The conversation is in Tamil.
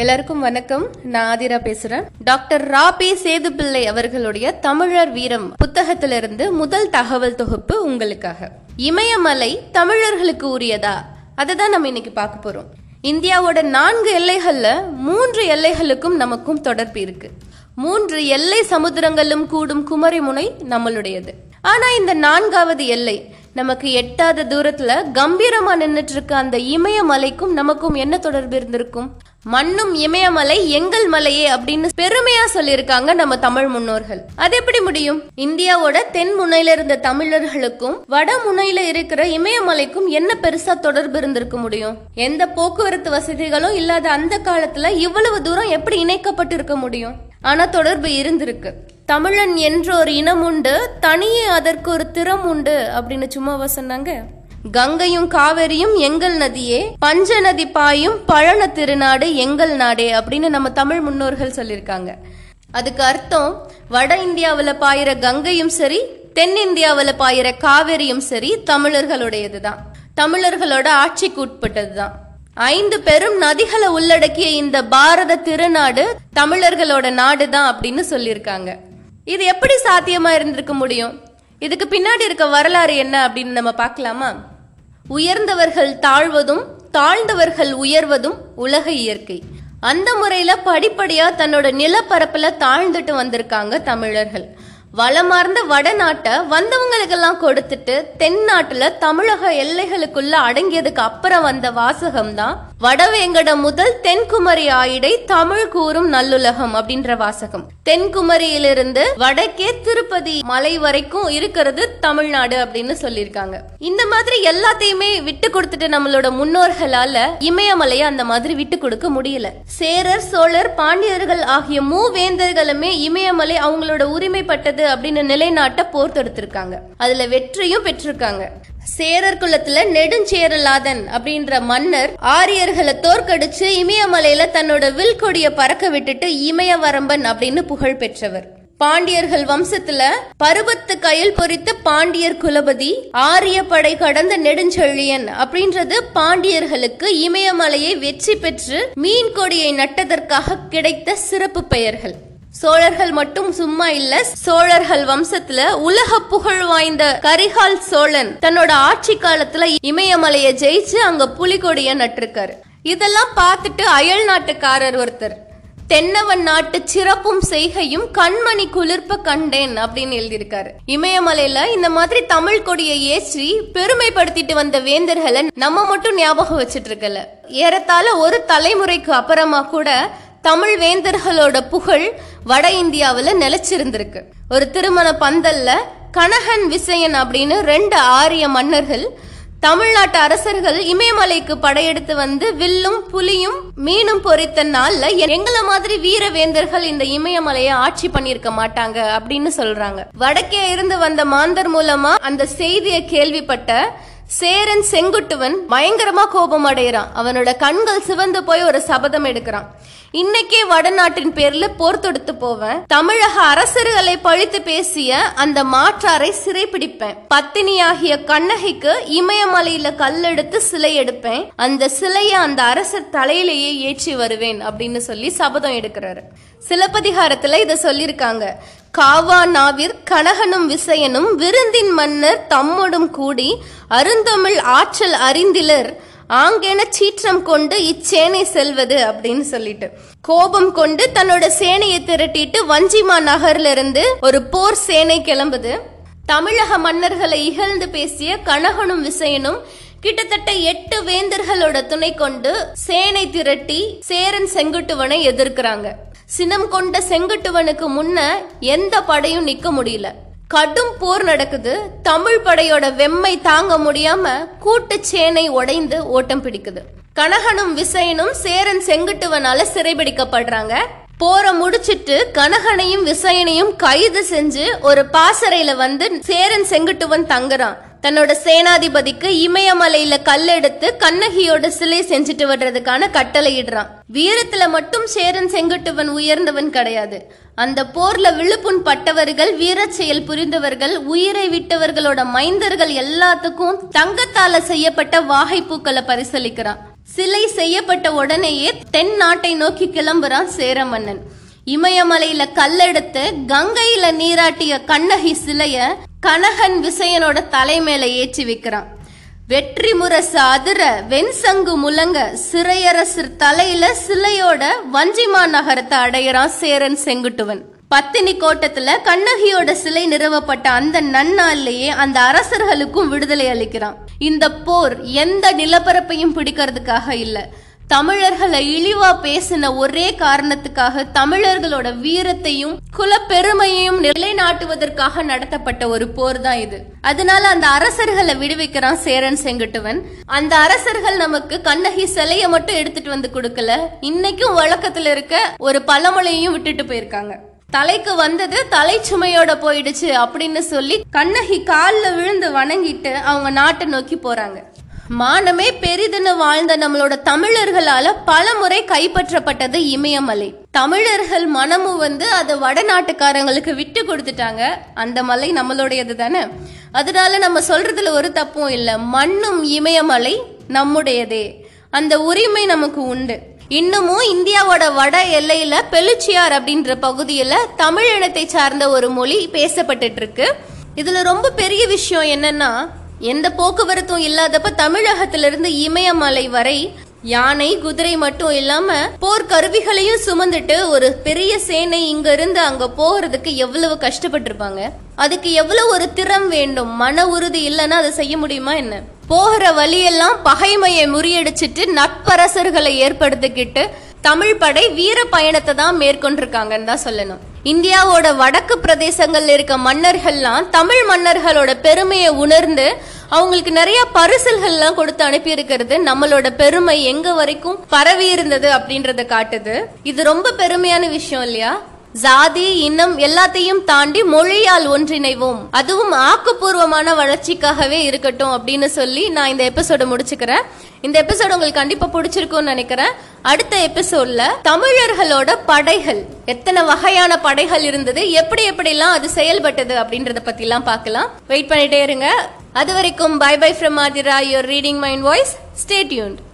எல்லாருக்கும் வணக்கம். நான் ஆதிரா பேசுறேன். டாக்டர் ராபி சேதுப்பிள்ளை அவர்களுடைய தமிழர் வீரம் புத்தகத்திலிருந்து முதல் தகவல் தொகுப்பு உங்களுக்காக. இமயமலை தமிழர்களுக்கு உரியதா? அதை தான் நம்ம இன்னைக்கு பார்க்க போறோம். இந்தியாவோட நான்கு எல்லைகள்ல மூன்று எல்லைகளுக்கும் நமக்கும் தொடர்பு இருக்கு. மூன்று எல்லை சமுத்திரங்களும் கூடும் குமரிமுனை நம்மளுடையது. ஆனா இந்த நான்காவது எல்லை நமக்கு எட்டாத தூரத்துல கம்பீரமா நின்றுட்டு இருக்க அந்த இமயமலைக்கும் நமக்கும் என்ன தொடர்பு இருந்திருக்கும்? மண்ணும் இமயமலை எங்கள் மலையே அப்படின்னு பெருமையா சொல்லியிருக்காங்க நம்ம தமிழ் முன்னோர்கள். அது எப்படி முடியும்? இந்தியாவோட தென் முனையில இருந்த தமிழர்களுக்கும் வட முனையில இருக்கிற இமயமலைக்கும் என்ன பெருசா தொடர்பு இருந்திருக்க முடியும்? எந்த போக்குவரத்து வசதிகளும் இல்லாத அந்த காலத்துல இவ்வளவு தூரம் எப்படி இணைக்கப்பட்டு இருக்க முடியும்? ஆனா தொடர்பு இருந்திருக்கு. தமிழன் என்ற ஒரு இனம் உண்டு தனியே அதற்கு ஒரு திறம் உண்டு அப்படின்னு சும்மாவா சொன்னாங்க? கங்கையும் காவேரியும் எங்கள் நதியே பஞ்ச நதி பாயும் பழன திருநாடு எங்கள் நாடே அப்படின்னு நம்ம தமிழ் முன்னோர்கள் சொல்லியிருக்காங்க. அதுக்கு அர்த்தம் வட இந்தியாவில் பாயிற கங்கையும் சரி தென்னிந்தியாவில் பாயிற காவேரியும் சரி தமிழர்களுடையது தான் தமிழர்களோட ஆட்சிக்கு உட்பட்டது தான் ஐந்து பெரும் நதிகளை உள்ளடக்கிய இந்த பாரத திருநாடு தமிழர்களோட நாடு தான் அப்படின்னு சொல்லியிருக்காங்க. இது எப்படி சாத்தியமா இருந்திருக்க முடியும்? இதுக்கு பின்னாடி இருக்க வரலாறு என்ன அப்படின்னு நம்ம பார்க்கலாமா? உயர்ந்தவர்கள் தாழ்வதும் தாழ்ந்தவர்கள் உயர்வதும் உலக இயற்கை. அந்த முறையில படிப்படியா தன்னோட நிலப்பரப்புல தாழ்ந்துட்டு வந்திருக்காங்க தமிழர்கள். வளமார்ந்த வடநாட்டை வந்தவங்களுக்கெல்லாம் கொடுத்துட்டு தென்னாட்டுல தமிழக எல்லைகளுக்குள்ள அடங்கியதுக்கு அப்புறம் வந்த வாசகம் தான் வடவேங்கடம் முதல் தென்குமரி ஆயிடை தமிழ் கூறும் நல்லுலகம் அப்படின்ற வாசகம். தென்குமரியிலிருந்து வடக்கே திருப்பதி மலை வரைக்கும் இருக்கிறது தமிழ்நாடு அப்படின்னு சொல்லியிருக்காங்க. இந்த மாதிரி எல்லாத்தையுமே விட்டு கொடுத்துட்டு நம்மளோட முன்னோர்களால இமயமலையை அந்த மாதிரி விட்டு கொடுக்க முடியல. சேரர் சோழர் பாண்டியர்கள் ஆகிய மூவேந்தர்களுமே இமயமலை அவங்களோட உரிமைப்பட்டது அப்படின்னு நிலைநாட்ட போர் தொடுத்திருக்காங்க. அதுல வெற்றியும் பெற்றிருக்காங்க. சேரர் குலத்துல நெடுஞ்சேரலாதன் அப்படின்ற மன்னர் ஆரியர்களை தோற்கடிச்சு இமயமலையில தன்னோட வில் கொடிய பறக்க விட்டுட்டு இமயவரம்பன் அப்படின்னு புகழ் பெற்றவர். பாண்டியர்கள் வம்சத்துல பருவத்து கயல் பொறித்த பாண்டியர் குலபதி ஆரிய படை கடந்த நெடுஞ்செழியன் அப்படின்றது பாண்டியர்களுக்கு இமயமலையை வெற்றி பெற்று மீன் கொடியை நட்டதற்காக கிடைத்த சிறப்பு பெயர்கள். சோழர்கள் மட்டும் சும்மா இல்ல சோழர்கள் வம்சத்துல உலக புகழ் வாய்ந்த கரிகால் சோழன் தன்னோட ஆட்சி காலத்துல இமயமலைய ஜெயிச்சு அங்க புலிகொடிய நட்டிருக்காரு. இதெல்லாம் பார்த்துட்டு அயல் நாட்டுக்காரர் ஒருத்தர் தென்னவன் நாட்டு சிறப்பும் செய்கையும் கண்மணி குளிர்ப்ப கண்டேன் அப்படின்னு எழுதியிருக்காரு. இமயமலையில இந்த மாதிரி தமிழ் கொடியை ஏற்றி பெருமைப்படுத்திட்டு வந்த வேந்தர்களை நம்ம மட்டும் ஞாபகம் வச்சிட்டு இருக்கல. ஏறத்தாழ ஒரு தலைமுறைக்கு அப்புறமா கூட தமிழ் வேந்தர்களோட புகழ் வட இந்தியாவில் நிலச்சிருந்திருக்கு. ஒரு திருமண பந்தல்ல கனகன் விசயன் அப்படின்னு ரெண்டு ஆரிய மன்னர்கள் தமிழ்நாட்டு அரசர்கள் இமயமலைக்கு படையெடுத்து வந்து வில்லும் புலியும் மீனும் பொறித்த நாள்ல எங்களை மாதிரி வீர வேந்தர்கள் இந்த இமயமலையை ஆட்சி பண்ணிருக்க மாட்டாங்க அப்படின்னு சொல்றாங்க. வடக்கே இருந்து வந்த மாந்தர் மூலமா அந்த செய்தியை கேள்விப்பட்ட சேரன் செங்குட்டுவன் பயங்கரமா கோபம் அடைகிறான் அவனோட கண்கள் சிவந்து போய் ஒரு சபதம் எடுக்கிறான். இன்னைக்கே வடநாட்டின் பேர்ல போர் தொடுத்து போவேன். தமிழக அரசர்களை பழித்து பேசிய அந்த மாற்றாரை சிறைப்பிடிப்பேன். பத்தினியாகிய கண்ணகிக்கு இமயமலையில கல்லெடுத்து சிலை எடுப்பேன். அந்த சிலையை அந்த அரசர் தலையிலேயே ஏற்றி வருவேன் அப்படின்னு சொல்லி சபதம் எடுக்கிறாரு. சிலப்பதிகாரத்துல இத சொல்லியிருக்காங்க. காவானாவிற் கனகனும் விசயனும் விருந்தின் மன்னர் தம்மோடும் கூடி அருந்தமிழ் ஆற்றல் அறிந்திலர். ஆங்கென சீற்றம் கொண்டு இச்சேனை செல்வது அப்படின்னு சொல்லிட்டு. கோபம் கொண்டு தன்னோட சேனையை திரட்டிட்டு வஞ்சிமா நகர்ல இருந்து ஒரு போர் சேனை கிளம்புது. தமிழக மன்னர்களை இகழ்ந்து பேசிய கனகனும் விசயனும் கிட்டத்தட்ட எட்டு வேந்தர்களோட துணை கொண்டு சேனை திரட்டி சேரன் செங்குட்டுவனை எதிர்க்கிறாங்க. சினம் கொண்ட செங்குட்டுவனுக்கு முன்ன எந்த படையும் நிக்க முடியல. கடும் போர் நடக்குது. தமிழ் படையோட வெம்மை தாங்க முடியாம கூட்டு சேனை உடைந்து ஓட்டம் பிடிக்குது. கனகனும் விசயனும் சேரன் செங்கட்டுவனால சிறைபிடிக்கப்படுறாங்க. போற முடிச்சிட்டு கனகனையும் விசயனையும் கைது செஞ்சு ஒரு பாசறையில வந்து சேரன் செங்குட்டுவன் தங்குறான். தன்னோட சேனாதிபதிக்கு இமயமலையில கல்லெடுத்து கண்ணகியோட சிலை செஞ்சுட்டு வர்றதுக்கான கட்டளை இடுறான். வீரத்துல மட்டும் சேரன் செங்குட்டுவன் உயர்ந்தவன் கிடையாது. அந்த போர்ல விழுப்புண் பட்டவர்கள் வீரச் செயல் புரிந்தவர்கள் உயிரை விட்டவர்களோட மைந்தர்கள் எல்லாத்துக்கும் தங்கத்தால செய்யப்பட்ட வாகைப்பூக்களை பரிசளிக்கிறான். சிலை செய்யப்பட்ட உடனேயே தென் நாட்டை நோக்கி கிளம்புறான் சேர மன்னன் இமயமலையில கல்லெடுத்து கங்கையில நீராட்டிய கண்ணகி சிலைய கனகன் விசயனோட தலை மேல ஏற்றி வைக்கிறான். வெற்றி முரசு அதிர வெண்சங்கு முழங்க சிறையரசர் தலையில சிலையோட வஞ்சிமா நகரத்தை அடையிறான் சேரன் செங்குட்டுவன். பத்தினி கோட்டத்துல கண்ணகியோட சிலை நிறுவப்பட்ட அந்த நன்னாள்லயே அந்த அரசர்களுக்கும் விடுதலை அளிக்கிறான். இந்த போர் எந்த நிலப்பரப்பையும் பிடிக்கிறதுக்காக இல்லை. தமிழர்களை இழிவா பேசின ஒரே காரணத்துக்காக தமிழர்களோட வீரத்தையும் குலப்பெருமையையும் நிலைநாட்டுவதற்காக நடத்தப்பட்ட ஒரு போர் தான் இது. அதனால அந்த அரசர்களை விடுவிக்கிறான் சேரன் செங்குட்டுவன். அந்த அரசர்கள் நமக்கு கண்ணகி சிலைய மட்டும் எடுத்துட்டு வந்து கொடுக்கல. இன்னைக்கும் வழக்கத்துல இருக்க ஒரு பழமொழியையும் விட்டுட்டு போயிருக்காங்க. தலைக்கு வந்தது தலை சுமையோட போயிடுச்சு அப்படின்னு சொல்லி கண்ணகி காலில் விழுந்து வணங்கிட்டு அவங்க நாட்டை நோக்கி போறாங்க. மானமே பெரிதுன்னு வாழ்ந்த நம்மளோட தமிழர்களால பல முறை கைப்பற்றப்பட்டது இமயமலை. தமிழர்கள் மனமும் வந்து அதை வடநாட்டுக்காரங்களுக்கு விட்டு கொடுத்துட்டாங்க. அந்த மலை நம்மளுடையது தானே? அதனால நம்ம சொல்றதுல ஒரு தப்பும் இல்லை. மண்ணும் இமயமலை நம்முடையதே. அந்த உரிமை நமக்கு உண்டு. இன்னமும் இந்தியாவோட வட எல்லையில பெலுச்சியார் அப்படின்ற பகுதியில தமிழ் இனத்தை சார்ந்த ஒரு மொழி பேசப்பட்டுட்டு இருக்கு. இதுல ரொம்ப பெரிய விஷயம் என்னன்னா எந்த போக்குவரத்தும் இல்லாதப்ப தமிழகத்திலிருந்து இமயமலை வரை யானை குதிரை மட்டும் இல்லாம போர் கருவிகளையும் சுமந்துட்டு ஒரு பெரிய சேனை இங்க இருந்து அங்க போகிறதுக்கு எவ்வளவு கஷ்டப்பட்டிருப்பாங்க? அதுக்கு எவ்வளவு ஒரு திறம் வேண்டும்? மன உறுதி இல்லைன்னா அதை செய்ய முடியுமா என்ன? போகிற வழியெல்லாம் பகைமையை முறியடிச்சிட்டு நட்பரசர்களை ஏற்படுத்திக்கிட்டு தமிழ் படை வீர பயணத்தை தான் மேற்கொண்டிருக்காங்கன்னு தான் சொல்லணும். இந்தியாவோட வடக்கு பிரதேசங்கள்ல இருக்க மன்னர்கள்லாம் தமிழ் மன்னர்களோட பெருமையை உணர்ந்து அவங்களுக்கு நிறைய பரிசல்கள்லாம் கொடுத்து அனுப்பி இருக்கிறது நம்மளோட பெருமை எங்க வரைக்கும் பரவி இருந்தது அப்படின்றத காட்டுது. இது ரொம்ப பெருமையான விஷயம் இல்லையா? ஜாதி இனம் எல்லாத்தையும் தாண்டி மொழியால் ஒன்றிணைவோம். அதுவும் ஆக்கப்பூர்வமான வளர்ச்சிக்காகவே இருக்கட்டும் அப்படின்னு சொல்லி நான் இந்த எபிசோட முடிச்சுக்கிறேன். இந்த எபிசோடு உங்களுக்கு கண்டிப்பா பிடிச்சிருக்கும்னு நினைக்கிறேன். அடுத்த எபிசோட்ல தமிழர்களோட படைகள் எத்தனை வகையான படைகள் இருந்தது எப்படி எப்படிலாம் அது செயல்பட்டது அப்படின்றத பத்தி எல்லாம் பார்க்கலாம். வெயிட் பண்ணிட்டே இருங்க. அது வரைக்கும் bye bye from Aathira your reading mind voice stay tuned